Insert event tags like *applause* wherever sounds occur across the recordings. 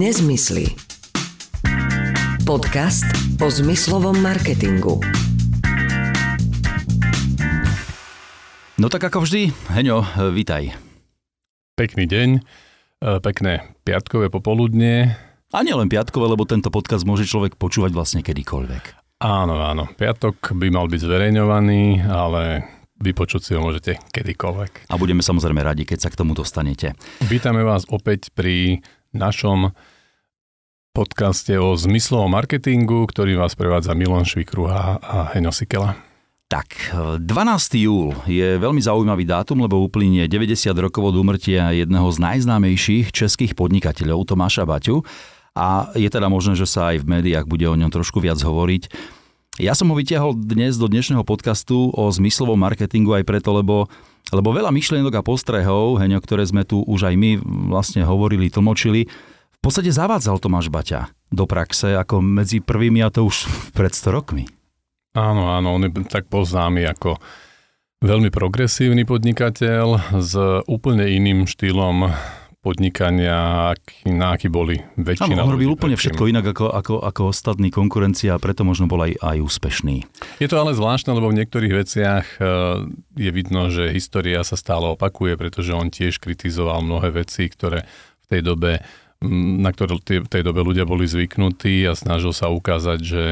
Nezmysly. Podcast o zmyslovom marketingu. No tak ako vždy, Heňo, vítaj. Pekný deň, e, pekné piatkové popoludne. A nielen piatkové, lebo tento podcast môže človek počúvať vlastne kedykoľvek. Áno, áno. Piatok by mal byť zverejňovaný, ale vypočuť si ho môžete kedykoľvek. A budeme samozrejme radi, keď sa k tomu dostanete. Vítame vás opäť pri našom podcaste o zmyslovom marketingu, ktorý vás prevádza Milan Švikruha a Heňo Sikela. Tak, 12. júl je veľmi zaujímavý dátum, lebo uplynie 90 rokov od úmrtia jedného z najznámejších českých podnikateľov, Tomáša Baťu. A je teda možné, že sa aj v médiách bude o ňom trošku viac hovoriť. Ja som ho vytiahol dnes do dnešného podcastu o zmyslovom marketingu aj preto, lebo, lebo veľa myšlienok a postrehov, heňo, ktoré sme tu už aj my vlastne hovorili, tlmočili, v podstate zavádzal Tomáš Baťa do praxe ako medzi prvými a to už *laughs* pred 100 rokmi. Áno, áno, on je tak poznámy ako veľmi progresívny podnikateľ s úplne iným štýlom podnikania, aký, na aký boli väčšina. Áno, on robil úplne všetko inak ako, ako, ako ostatní konkurencia a preto možno bol aj, aj úspešný. Je to ale zvláštne, lebo v niektorých veciach eh, je vidno, že história sa stále opakuje, pretože on tiež kritizoval mnohé veci, ktoré v tej dobe na ktoré v tej dobe ľudia boli zvyknutí a snažil sa ukázať, že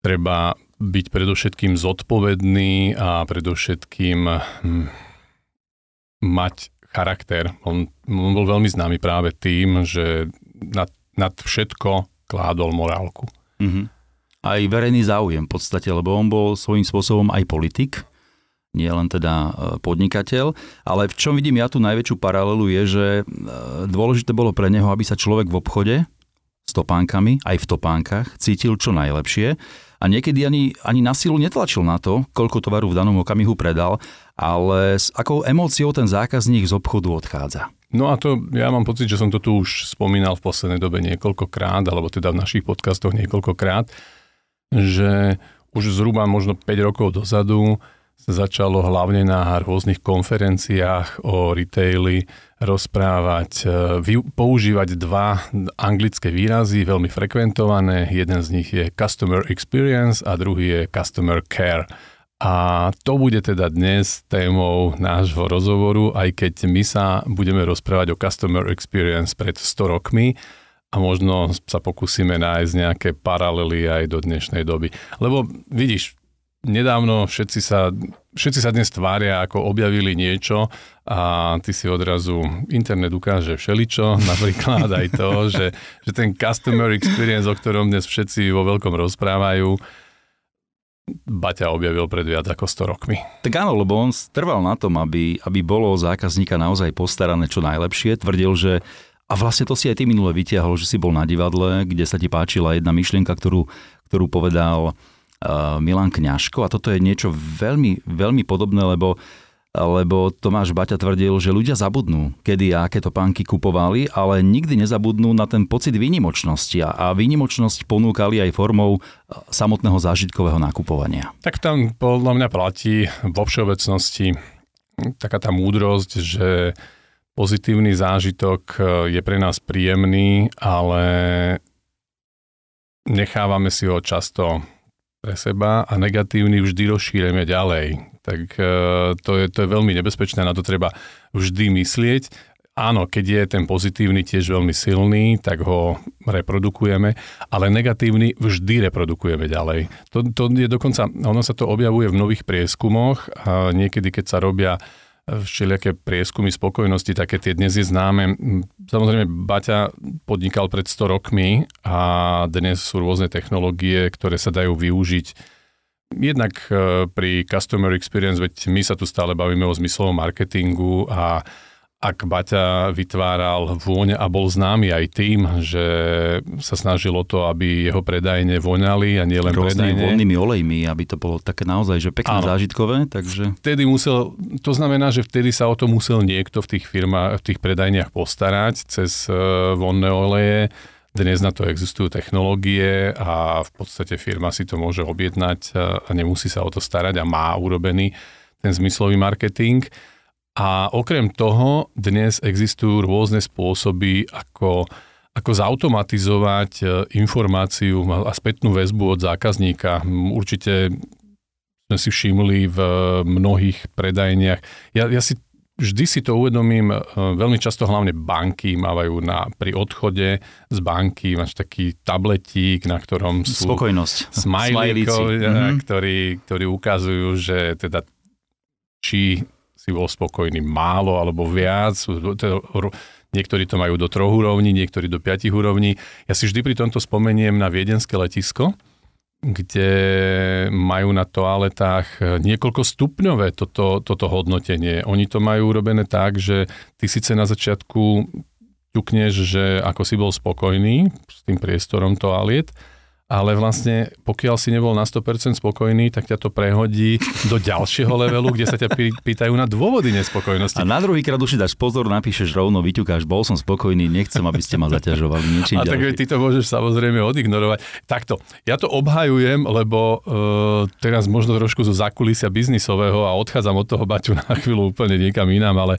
treba byť predovšetkým zodpovedný a predovšetkým hm, mať charakter. On, on bol veľmi známy práve tým, že nad, nad všetko kládol morálku. Mm-hmm. Aj verejný záujem v podstate, lebo on bol svojím spôsobom aj politik, nie len teda e, podnikateľ. Ale v čom vidím ja tu najväčšiu paralelu je, že e, dôležité bolo pre neho, aby sa človek v obchode s topánkami, aj v topánkach, cítil čo najlepšie a niekedy ani, ani na silu netlačil na to, koľko tovaru v danom okamihu predal, ale s akou emóciou ten zákazník z obchodu odchádza. No a to, ja mám pocit, že som to tu už spomínal v poslednej dobe niekoľkokrát, alebo teda v našich podcastoch niekoľkokrát, že už zhruba možno 5 rokov dozadu začalo hlavne na rôznych konferenciách o retaili rozprávať, e, používať dva anglické výrazy, veľmi frekventované. Jeden z nich je customer experience a druhý je customer care. A to bude teda dnes témou nášho rozhovoru, aj keď my sa budeme rozprávať o customer experience pred 100 rokmi a možno sa pokúsime nájsť nejaké paralely aj do dnešnej doby. Lebo vidíš, nedávno všetci sa, všetci sa dnes tvária, ako objavili niečo a ty si odrazu, internet ukáže všeličo, *laughs* napríklad aj to, že, že ten customer experience, o ktorom dnes všetci vo veľkom rozprávajú, Baťa objavil pred viac ako 100 rokmi. Tak áno, lebo on trval na tom, aby, aby bolo zákazníka naozaj postarané čo najlepšie. Tvrdil, že a vlastne to si aj ty minule vytiahol, že si bol na divadle, kde sa ti páčila jedna myšlienka, ktorú, ktorú povedal Milan Kňažko a toto je niečo veľmi, veľmi podobné, lebo lebo Tomáš Baťa tvrdil, že ľudia zabudnú, kedy a aké to pánky kupovali, ale nikdy nezabudnú na ten pocit výnimočnosti a, a výnimočnosť ponúkali aj formou eh, samotného zážitkového nakupovania. Tak tam podľa mňa platí vo všeobecnosti taká tá múdrosť, že pozitívny zážitok eh, je pre nás príjemný, ale nechávame si ho často pre seba a negatívny vždy rozšírime ďalej. Tak e, to je, to je veľmi nebezpečné, na to treba vždy myslieť. Áno, keď je ten pozitívny tiež veľmi silný, tak ho reprodukujeme, ale negatívny vždy reprodukujeme ďalej. To, to je dokonca, ono sa to objavuje v nových prieskumoch a niekedy, keď sa robia všelijaké prieskumy spokojnosti, také tie dnes je známe. Samozrejme, Baťa podnikal pred 100 rokmi a dnes sú rôzne technológie, ktoré sa dajú využiť jednak e, pri customer experience, veď my sa tu stále bavíme o zmyslovom marketingu a ak Baťa vytváral vôň a bol známy aj tým, že sa snažilo to, aby jeho predajne voňali a nielen predajne. voľnými olejmi, aby to bolo také naozaj že pekné Áno. zážitkové. Takže... Vtedy musel, to znamená, že vtedy sa o to musel niekto v tých firmách, v tých predajniach postarať cez uh, vonné oleje. Dnes na to existujú technológie a v podstate firma si to môže objednať a nemusí sa o to starať a má urobený ten zmyslový marketing. A okrem toho dnes existujú rôzne spôsoby, ako, ako zautomatizovať e, informáciu a spätnú väzbu od zákazníka. Určite sme si všimli v mnohých predajniach. Ja, ja si vždy si to uvedomím, e, veľmi často hlavne banky mávajú na, pri odchode z banky, máš taký tabletík, na ktorom sú Spokojnosť. smajlíkov, mm-hmm. ktorí, ktorí ukazujú, že teda či si bol spokojný málo alebo viac. Niektorí to majú do troch úrovní, niektorí do piatich úrovní. Ja si vždy pri tomto spomeniem na viedenské letisko, kde majú na toaletách niekoľko stupňové toto, toto hodnotenie. Oni to majú urobené tak, že ty síce na začiatku ťukneš, že ako si bol spokojný s tým priestorom toalet, ale vlastne pokiaľ si nebol na 100% spokojný, tak ťa to prehodí do ďalšieho levelu, kde sa ťa pýtajú na dôvody nespokojnosti. A na druhý krát už si dáš pozor, napíšeš rovno, vyťukáš, bol som spokojný, nechcem, aby ste ma zaťažovali niečím A tak ty to môžeš samozrejme odignorovať. Takto, ja to obhajujem, lebo uh, teraz možno trošku zo zakulisia biznisového a odchádzam od toho baťu na chvíľu úplne niekam inám, ale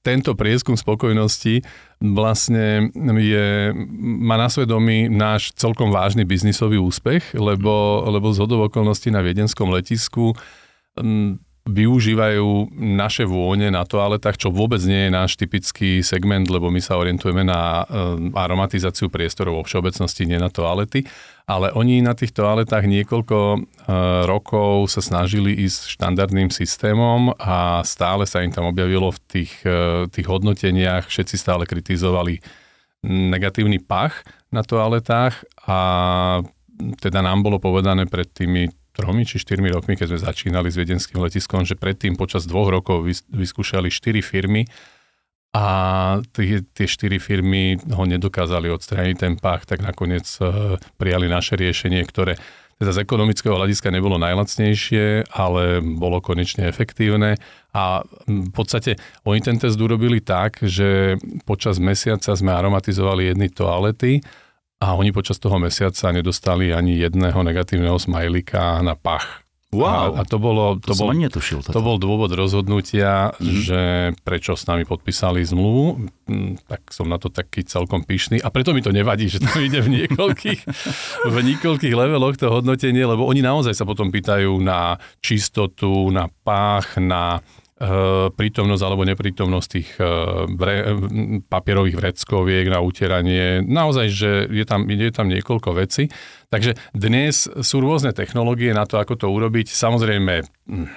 tento prieskum spokojnosti vlastne je, má na svedomí náš celkom vážny biznisový úspech, lebo, lebo z okolností na viedenskom letisku využívajú naše vône na toaletách, čo vôbec nie je náš typický segment, lebo my sa orientujeme na aromatizáciu priestorov vo všeobecnosti, nie na toalety. Ale oni na tých toaletách niekoľko uh, rokov sa snažili ísť štandardným systémom a stále sa im tam objavilo v tých, uh, tých hodnoteniach, všetci stále kritizovali negatívny pach na toaletách a teda nám bolo povedané pred tými tromi či štyrmi rokmi, keď sme začínali s viedenským letiskom, že predtým počas dvoch rokov vyskúšali štyri firmy a tie, tie štyri firmy ho nedokázali odstrániť ten pach, tak nakoniec uh, prijali naše riešenie, ktoré teda z ekonomického hľadiska nebolo najlacnejšie, ale bolo konečne efektívne. A v podstate oni ten test urobili tak, že počas mesiaca sme aromatizovali jedny toalety a oni počas toho mesiaca nedostali ani jedného negatívneho smajlika na pach. Wow. A, a to bolo... To, to bol, netušil. Toto. To bol dôvod rozhodnutia, mm. že prečo s nami podpísali zmluvu, mm, tak som na to taký celkom pyšný. A preto mi to nevadí, že to ide v niekoľkých, v niekoľkých leveloch to hodnotenie, lebo oni naozaj sa potom pýtajú na čistotu, na pách, na prítomnosť alebo neprítomnosť tých eh, vre, papierových vreckoviek na utieranie. Naozaj, že je tam, je tam niekoľko vecí. Takže dnes sú rôzne technológie na to, ako to urobiť. Samozrejme, hm,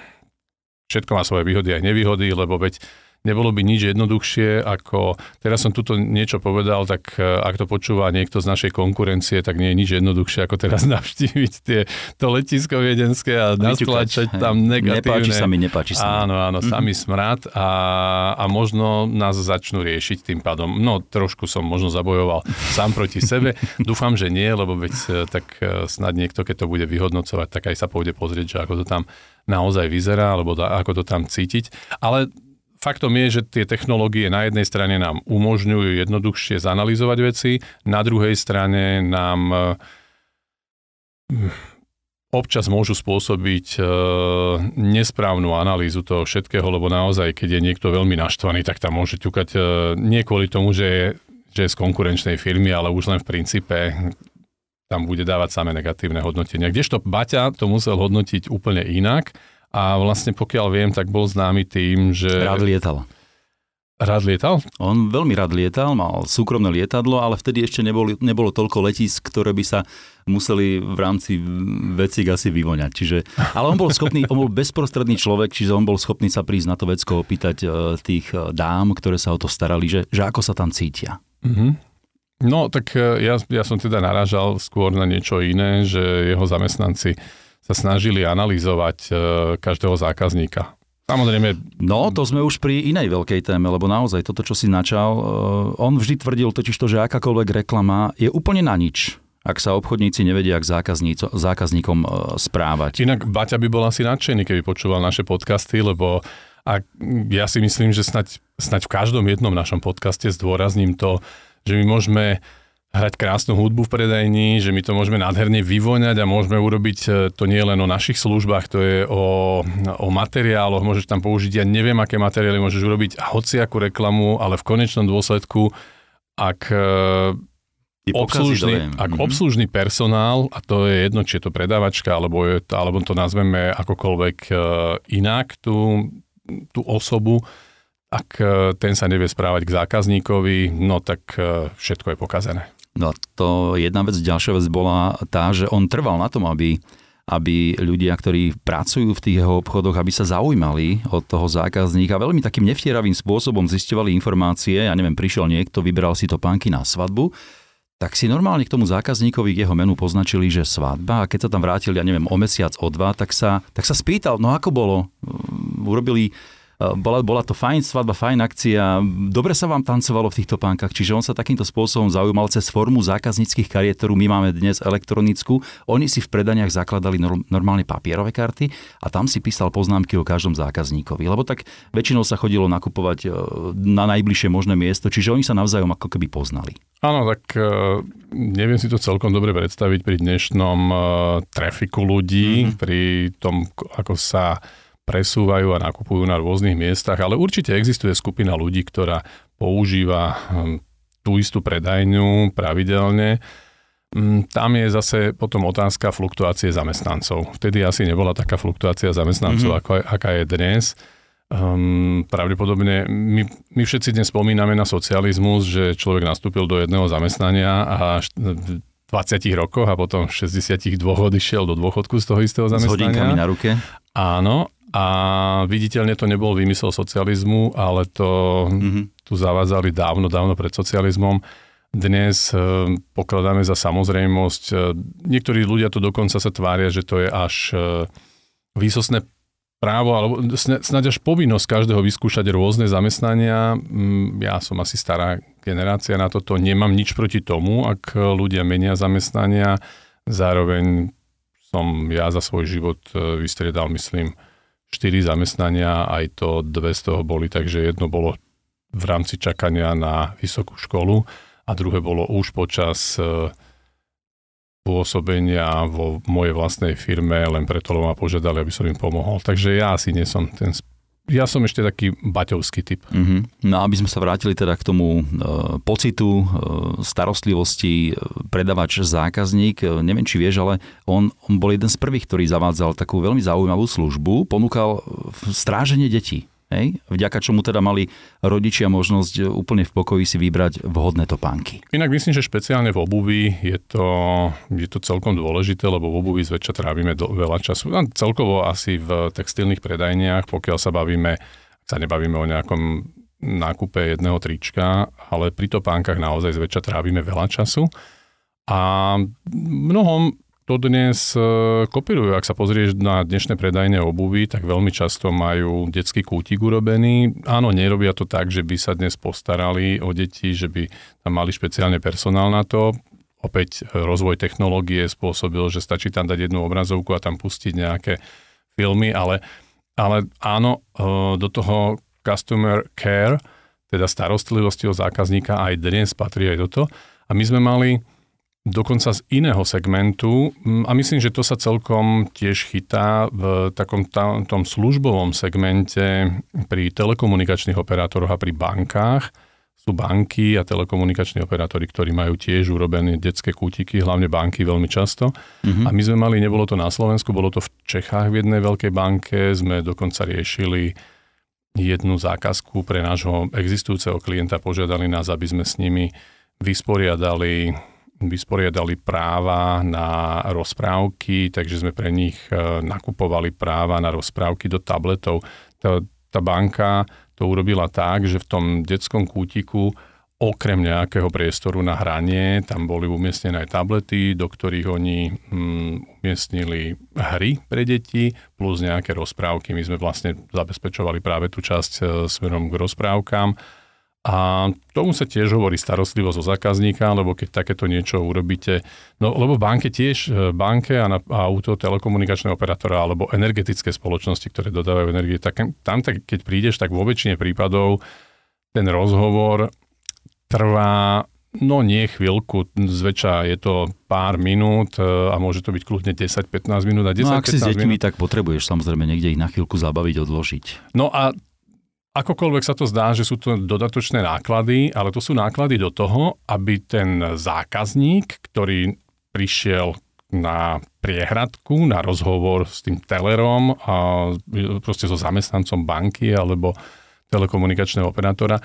všetko má svoje výhody a nevýhody, lebo veď nebolo by nič jednoduchšie ako, teraz som tuto niečo povedal, tak e, ak to počúva niekto z našej konkurencie, tak nie je nič jednoduchšie ako teraz *laughs* navštíviť tie, to letisko viedenské a nastlačať tam negatívne. Nepáči sa mi, nepáči sa mi. Áno, áno, mm-hmm. samý smrad a, a možno nás začnú riešiť tým pádom. No, trošku som možno zabojoval *laughs* sám proti sebe. Dúfam, že nie, lebo veď e, tak e, snad niekto, keď to bude vyhodnocovať, tak aj sa pôjde pozrieť, že ako to tam naozaj vyzerá, alebo da, ako to tam cítiť. Ale Faktom je, že tie technológie na jednej strane nám umožňujú jednoduchšie zanalizovať veci, na druhej strane nám eh, občas môžu spôsobiť eh, nesprávnu analýzu toho všetkého, lebo naozaj, keď je niekto veľmi naštvaný, tak tam môže ťukať eh, nie kvôli tomu, že je, že je z konkurenčnej firmy, ale už len v princípe tam bude dávať samé negatívne hodnotenia. Kdežto Baťa to musel hodnotiť úplne inak a vlastne pokiaľ viem, tak bol známy tým, že... Rád lietal. Rád lietal? On veľmi rád lietal, mal súkromné lietadlo, ale vtedy ešte nebolo, nebolo toľko letisk, ktoré by sa museli v rámci vecík asi vyvoňať. Čiže, ale on bol schopný, on bol bezprostredný človek, čiže on bol schopný sa prísť na to vecko opýtať e, tých e, dám, ktoré sa o to starali, že, že ako sa tam cítia. Mm-hmm. No, tak e, ja, ja som teda narážal skôr na niečo iné, že jeho zamestnanci sa snažili analyzovať e, každého zákazníka. Samozrejme... No, to sme už pri inej veľkej téme, lebo naozaj toto, čo si načal, e, on vždy tvrdil totiž to, že akákoľvek reklama je úplne na nič ak sa obchodníci nevedia k zákazníkom e, správať. Inak Baťa by bol asi nadšený, keby počúval naše podcasty, lebo a ja si myslím, že snať, snať v každom jednom našom podcaste zdôrazním to, že my môžeme hrať krásnu hudbu v predajni, že my to môžeme nádherne vyvoňať a môžeme urobiť e, to nie len o našich službách, to je o, o materiáloch, môžeš tam použiť, ja neviem, aké materiály môžeš urobiť hociakú reklamu, ale v konečnom dôsledku, ak e, obslužný, ak mm-hmm. obslužný personál, a to je jedno, či je to predávačka, alebo, je to, alebo to nazveme akokoľvek uh, inak, tú, tú osobu, ak ten sa nevie správať k zákazníkovi, no tak všetko je pokazené. No to jedna vec, ďalšia vec bola tá, že on trval na tom, aby aby ľudia, ktorí pracujú v tých jeho obchodoch, aby sa zaujímali od toho zákazníka. Veľmi takým nevtieravým spôsobom zisťovali informácie. Ja neviem, prišiel niekto, vybral si to pánky na svadbu tak si normálne k tomu zákazníkovi k jeho menu poznačili, že svadba a keď sa tam vrátili, ja neviem, o mesiac, o dva, tak sa, tak sa spýtal, no ako bolo? Urobili bola, bola to fajn svadba, fajn akcia, dobre sa vám tancovalo v týchto pánkach, čiže on sa takýmto spôsobom zaujímal cez formu zákazníckých kariet, ktorú my máme dnes elektronickú. Oni si v predaniach zakladali normálne papierové karty a tam si písal poznámky o každom zákazníkovi, lebo tak väčšinou sa chodilo nakupovať e, na najbližšie možné miesto, čiže oni sa navzájom ako keby poznali. Áno, tak e, neviem si to celkom dobre predstaviť pri dnešnom trafiku ľudí, mm-hmm. pri tom, ako sa presúvajú a nakupujú na rôznych miestach, ale určite existuje skupina ľudí, ktorá používa hm, tú istú predajňu pravidelne. Hm, tam je zase potom otázka fluktuácie zamestnancov. Vtedy asi nebola taká fluktuácia zamestnancov, mm-hmm. ako, aká je dnes. Um, pravdepodobne my, my všetci dnes spomíname na socializmus, že človek nastúpil do jedného zamestnania a v 20 rokoch a potom v 62 odišiel do dôchodku z toho istého zamestnania. S hodinkami na ruke. Áno, a viditeľne to nebol výmysel socializmu, ale to mm-hmm. tu zavádzali dávno, dávno pred socializmom. Dnes e, pokladáme za samozrejmosť. E, niektorí ľudia to dokonca sa tvária, že to je až e, výsostné právo, alebo snáď až povinnosť každého vyskúšať rôzne zamestnania. Mm, ja som asi stará generácia na toto, nemám nič proti tomu, ak ľudia menia zamestnania. Zároveň som ja za svoj život vystriedal, myslím, 4 zamestnania, aj to dve z toho boli, takže jedno bolo v rámci čakania na vysokú školu a druhé bolo už počas e, pôsobenia vo mojej vlastnej firme, len preto, lebo ma požiadali, aby som im pomohol. Takže ja asi nie som ten ja som ešte taký baťovský typ. Mm-hmm. No aby sme sa vrátili teda k tomu e, pocitu e, starostlivosti, e, predavač, zákazník, e, neviem či vieš, ale on, on bol jeden z prvých, ktorý zavádzal takú veľmi zaujímavú službu, ponúkal stráženie detí. Hej? Vďaka čomu teda mali rodičia možnosť úplne v pokoji si vybrať vhodné topánky. Inak myslím, že špeciálne v obuvi je to, je to celkom dôležité, lebo v obuvi zväčša trávime do, veľa času. A celkovo asi v textilných predajniach, pokiaľ sa bavíme, sa nebavíme o nejakom nákupe jedného trička, ale pri topánkach naozaj zväčša trávime veľa času. A mnohom to dnes e, kopírujú. Ak sa pozrieš na dnešné predajné obuvy, tak veľmi často majú detský kútik urobený. Áno, nerobia to tak, že by sa dnes postarali o deti, že by tam mali špeciálne personál na to. Opäť e, rozvoj technológie spôsobil, že stačí tam dať jednu obrazovku a tam pustiť nejaké filmy, ale, ale áno, e, do toho customer care, teda starostlivosti o zákazníka aj dnes patrí aj toto. A my sme mali dokonca z iného segmentu a myslím, že to sa celkom tiež chytá v takom tom službovom segmente pri telekomunikačných operátoroch a pri bankách. Sú banky a telekomunikační operátori, ktorí majú tiež urobené detské kútiky, hlavne banky veľmi často. Mm-hmm. A my sme mali, nebolo to na Slovensku, bolo to v Čechách v jednej veľkej banke, sme dokonca riešili jednu zákazku pre nášho existujúceho klienta, požiadali nás, aby sme s nimi vysporiadali vysporiadali práva na rozprávky, takže sme pre nich e, nakupovali práva na rozprávky do tabletov. Tá, tá banka to urobila tak, že v tom detskom kútiku okrem nejakého priestoru na hranie, tam boli umiestnené aj tablety, do ktorých oni hm, umiestnili hry pre deti, plus nejaké rozprávky. My sme vlastne zabezpečovali práve tú časť e, smerom k rozprávkam a tomu sa tiež hovorí starostlivosť o zákazníka, lebo keď takéto niečo urobíte, no lebo banke tiež, e, banke a, na, a auto, telekomunikačné operátora alebo energetické spoločnosti, ktoré dodávajú energie, tak tam tak, keď prídeš, tak vo väčšine prípadov ten rozhovor trvá No nie chvíľku, zväčša je to pár minút e, a môže to byť kľudne 10-15 minút. A 10, no ak si s deťmi, minút... tak potrebuješ samozrejme niekde ich na chvíľku zabaviť, odložiť. No a akokoľvek sa to zdá, že sú to dodatočné náklady, ale to sú náklady do toho, aby ten zákazník, ktorý prišiel na priehradku, na rozhovor s tým telerom a proste so zamestnancom banky alebo telekomunikačného operátora,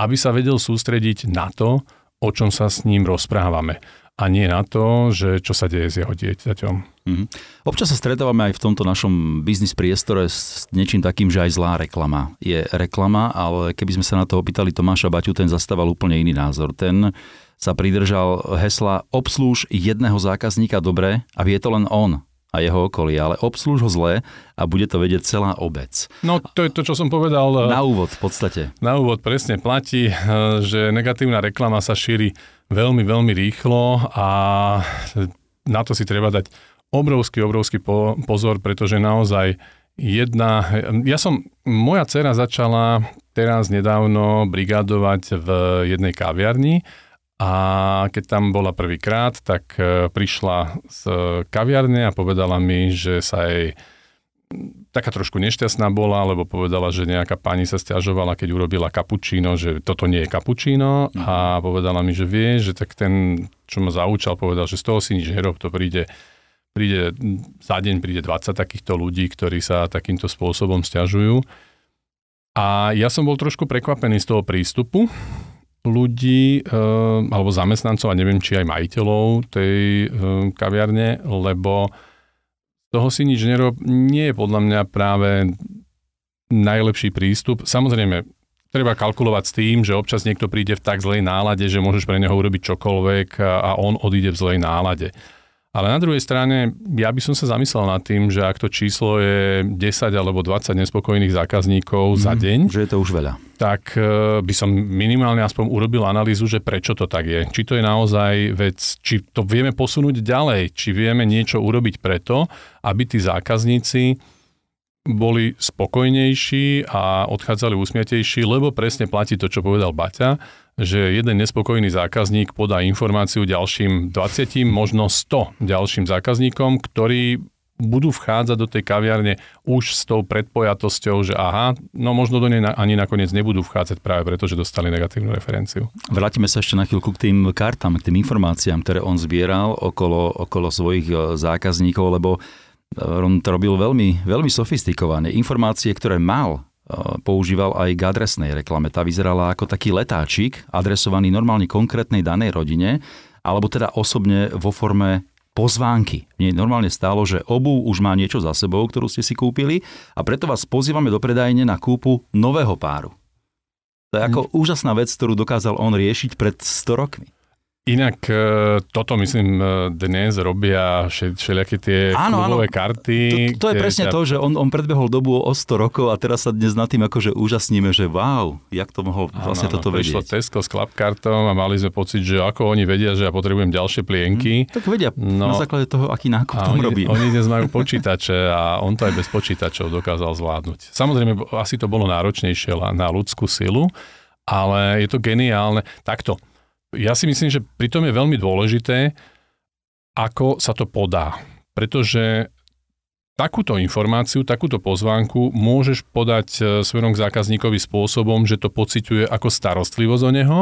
aby sa vedel sústrediť na to, o čom sa s ním rozprávame a nie na to, že čo sa deje s jeho dieťaťom. Mm-hmm. Občas sa stretávame aj v tomto našom biznis priestore s niečím takým, že aj zlá reklama je reklama, ale keby sme sa na to opýtali Tomáša Baťu, ten zastával úplne iný názor. Ten sa pridržal hesla obslúž jedného zákazníka dobre a vie to len on a jeho okolie, ale obslúž ho zle a bude to vedieť celá obec. No to je to, čo som povedal. Na úvod v podstate. Na úvod presne platí, že negatívna reklama sa šíri veľmi, veľmi rýchlo a na to si treba dať obrovský, obrovský po, pozor, pretože naozaj jedna... Ja som... Moja dcera začala teraz nedávno brigádovať v jednej kaviarni a keď tam bola prvýkrát, tak e, prišla z kaviarne a povedala mi, že sa jej taká trošku nešťastná bola, lebo povedala, že nejaká pani sa stiažovala, keď urobila kapučíno, že toto nie je kapučíno mm. a povedala mi, že vie, že tak ten, čo ma zaučal, povedal, že z toho si nič nerob, to príde, príde za deň príde 20 takýchto ľudí, ktorí sa takýmto spôsobom stiažujú. A ja som bol trošku prekvapený z toho prístupu, ľudí e, alebo zamestnancov a neviem, či aj majiteľov tej e, kaviarne, lebo toho si nič nerob nie je podľa mňa práve najlepší prístup. Samozrejme, treba kalkulovať s tým, že občas niekto príde v tak zlej nálade, že môžeš pre neho urobiť čokoľvek a on odíde v zlej nálade. Ale na druhej strane, ja by som sa zamyslel nad tým, že ak to číslo je 10 alebo 20 nespokojných zákazníkov mm, za mhm. deň, že je to už veľa, tak e, by som minimálne aspoň urobil analýzu, že prečo to tak je. Či to je naozaj vec, či to vieme posunúť ďalej, či vieme niečo urobiť preto, aby tí zákazníci boli spokojnejší a odchádzali úsmiatejší, lebo presne platí to, čo povedal Baťa, že jeden nespokojný zákazník podá informáciu ďalším 20, možno 100 ďalším zákazníkom, ktorí budú vchádzať do tej kaviarne už s tou predpojatosťou, že aha, no možno do nej ani nakoniec nebudú vchádzať práve preto, že dostali negatívnu referenciu. Vrátime sa ešte na chvíľku k tým kartám, k tým informáciám, ktoré on zbieral okolo, okolo svojich e, zákazníkov, lebo e, on to robil veľmi, veľmi sofistikované. Informácie, ktoré mal používal aj k adresnej reklame. Tá vyzerala ako taký letáčik, adresovaný normálne konkrétnej danej rodine, alebo teda osobne vo forme pozvánky. Mne normálne stálo, že obu už má niečo za sebou, ktorú ste si kúpili a preto vás pozývame do predajne na kúpu nového páru. To je ako mm. úžasná vec, ktorú dokázal on riešiť pred 100 rokmi. Inak e, toto myslím e, dnes robia všelijaké tie áno, klubové áno. karty. To, to je presne ťa... to, že on, on predbehol dobu o 100 rokov a teraz sa dnes nad tým akože úžasníme, že wow, jak to mohol áno, vlastne áno, toto vedieť. Prišlo Tesco s klapkartom a mali sme pocit, že ako oni vedia, že ja potrebujem ďalšie plienky. Hmm, tak vedia no, na základe toho, aký nákup tam oni, robím. Oni dnes majú *laughs* počítače a on to aj bez počítačov dokázal zvládnuť. Samozrejme, asi to bolo náročnejšie na ľudskú silu, ale je to geniálne. Takto, ja si myslím, že pritom je veľmi dôležité, ako sa to podá. Pretože takúto informáciu, takúto pozvánku môžeš podať e, smerom k zákazníkovi spôsobom, že to pociťuje ako starostlivosť o neho,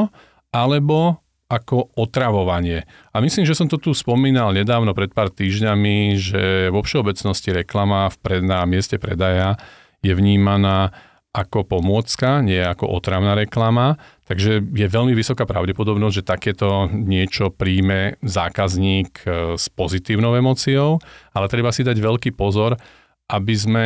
alebo ako otravovanie. A myslím, že som to tu spomínal nedávno pred pár týždňami, že vo všeobecnosti reklama v pred, na mieste predaja je vnímaná ako pomôcka, nie ako otravná reklama. Takže je veľmi vysoká pravdepodobnosť, že takéto niečo príjme zákazník e, s pozitívnou emóciou, ale treba si dať veľký pozor, aby sme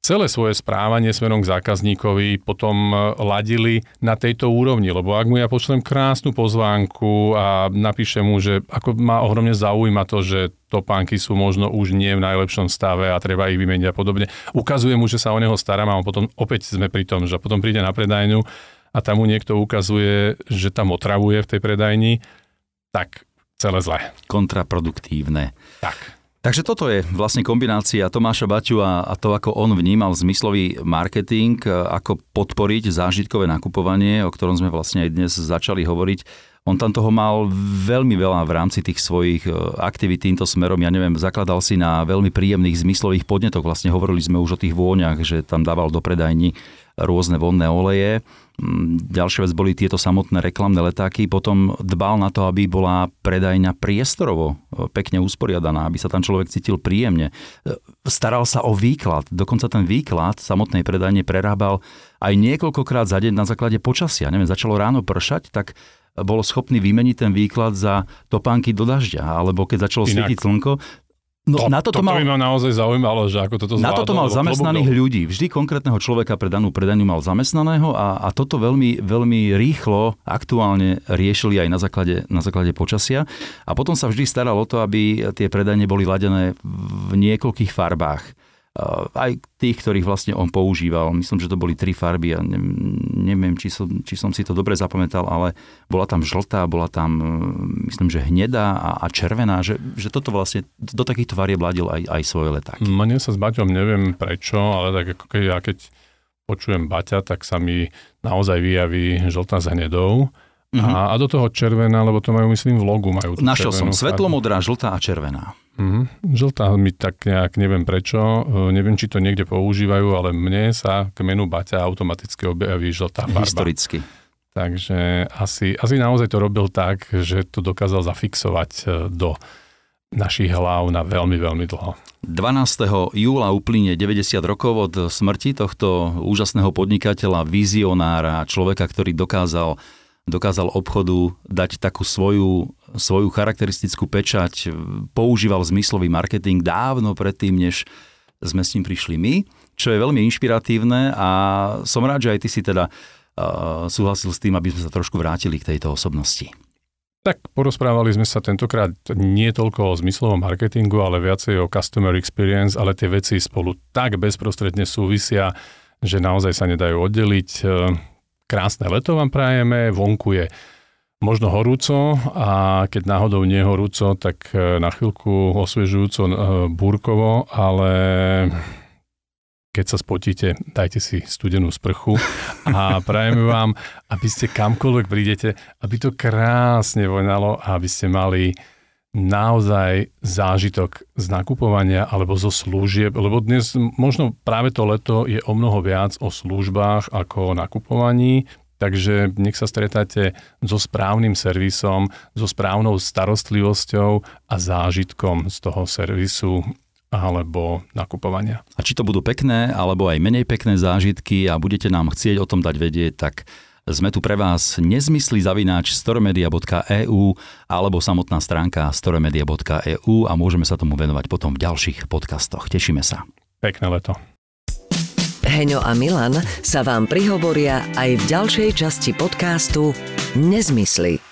celé svoje správanie smerom k zákazníkovi potom e, ladili na tejto úrovni, lebo ak mu ja pošlem krásnu pozvánku a napíšem mu, že ako ma ohromne zaujíma to, že topánky sú možno už nie v najlepšom stave a treba ich vymeniť a podobne. Ukazujem mu, že sa o neho starám a potom opäť sme pri tom, že potom príde na predajňu a tam mu niekto ukazuje, že tam otravuje v tej predajni, tak celé zle. Kontraproduktívne. Tak. Takže toto je vlastne kombinácia Tomáša Baťu a, a to, ako on vnímal zmyslový marketing, ako podporiť zážitkové nakupovanie, o ktorom sme vlastne aj dnes začali hovoriť. On tam toho mal veľmi veľa v rámci tých svojich e, aktivít týmto smerom. Ja neviem, zakladal si na veľmi príjemných zmyslových podnetoch. Vlastne hovorili sme už o tých vôňach, že tam dával do predajní rôzne vodné oleje. Mm, ďalšia vec boli tieto samotné reklamné letáky. Potom dbal na to, aby bola predajňa priestorovo e, pekne usporiadaná, aby sa tam človek cítil príjemne. E, staral sa o výklad. Dokonca ten výklad samotnej predajne prerábal aj niekoľkokrát za deň na základe počasia. Neviem, začalo ráno pršať, tak bolo schopný vymeniť ten výklad za topánky do dažďa, alebo keď začalo Inak, svietiť slnko, No, to, na toto, toto mal, by ma naozaj zaujímalo, že ako toto zvládol. Na toto mal zamestnaných ľudí. Vždy konkrétneho človeka pre danú predaniu mal zamestnaného a, a toto veľmi, veľmi rýchlo, aktuálne riešili aj na základe, na základe počasia. A potom sa vždy staral o to, aby tie predanie boli ladené v niekoľkých farbách aj tých, ktorých vlastne on používal. Myslím, že to boli tri farby a ne, neviem, či som, či som si to dobre zapamätal, ale bola tam žltá, bola tam, e, myslím, že hnedá a, a červená, že, že toto vlastne do takýchto farieb ladil aj, aj svoje letáky. Mne sa s Baťom neviem prečo, ale tak ako keď ja keď počujem Baťa, tak sa mi naozaj vyjaví žltá s hnedou. Mm-hmm. A, a do toho červená, lebo to majú, myslím, v logu majú. Našiel som svetlomodrá, žltá a červená. Mm, žltá mi tak nejak, neviem prečo, e, neviem, či to niekde používajú, ale mne sa k menu Baťa automaticky objaví žltá farba. Historicky. Takže asi, asi naozaj to robil tak, že to dokázal zafixovať e, do našich hlav na veľmi, veľmi dlho. 12. júla uplynie 90 rokov od smrti tohto úžasného podnikateľa, vizionára, človeka, ktorý dokázal dokázal obchodu dať takú svoju, svoju charakteristickú pečať, používal zmyslový marketing dávno predtým, než sme s ním prišli my, čo je veľmi inšpiratívne a som rád, že aj ty si teda uh, súhlasil s tým, aby sme sa trošku vrátili k tejto osobnosti. Tak porozprávali sme sa tentokrát nie toľko o zmyslovom marketingu, ale viacej o customer experience, ale tie veci spolu tak bezprostredne súvisia, že naozaj sa nedajú oddeliť. Krásne leto vám prajeme, vonku je možno horúco a keď náhodou nie horúco, tak e, na chvíľku osviežujúco e, búrkovo, ale keď sa spotíte, dajte si studenú sprchu a prajeme vám, aby ste kamkoľvek prídete, aby to krásne vojnalo a aby ste mali naozaj zážitok z nakupovania alebo zo služieb, lebo dnes možno práve to leto je o mnoho viac o službách ako o nakupovaní, takže nech sa stretáte so správnym servisom, so správnou starostlivosťou a zážitkom z toho servisu alebo nakupovania. A či to budú pekné alebo aj menej pekné zážitky a budete nám chcieť o tom dať vedieť, tak sme tu pre vás nezmysly zavináč storemedia.eu alebo samotná stránka storemedia.eu a môžeme sa tomu venovať potom v ďalších podcastoch. Tešíme sa. Pekné leto. Heňo a Milan sa vám prihovoria aj v ďalšej časti podcastu Nezmysly.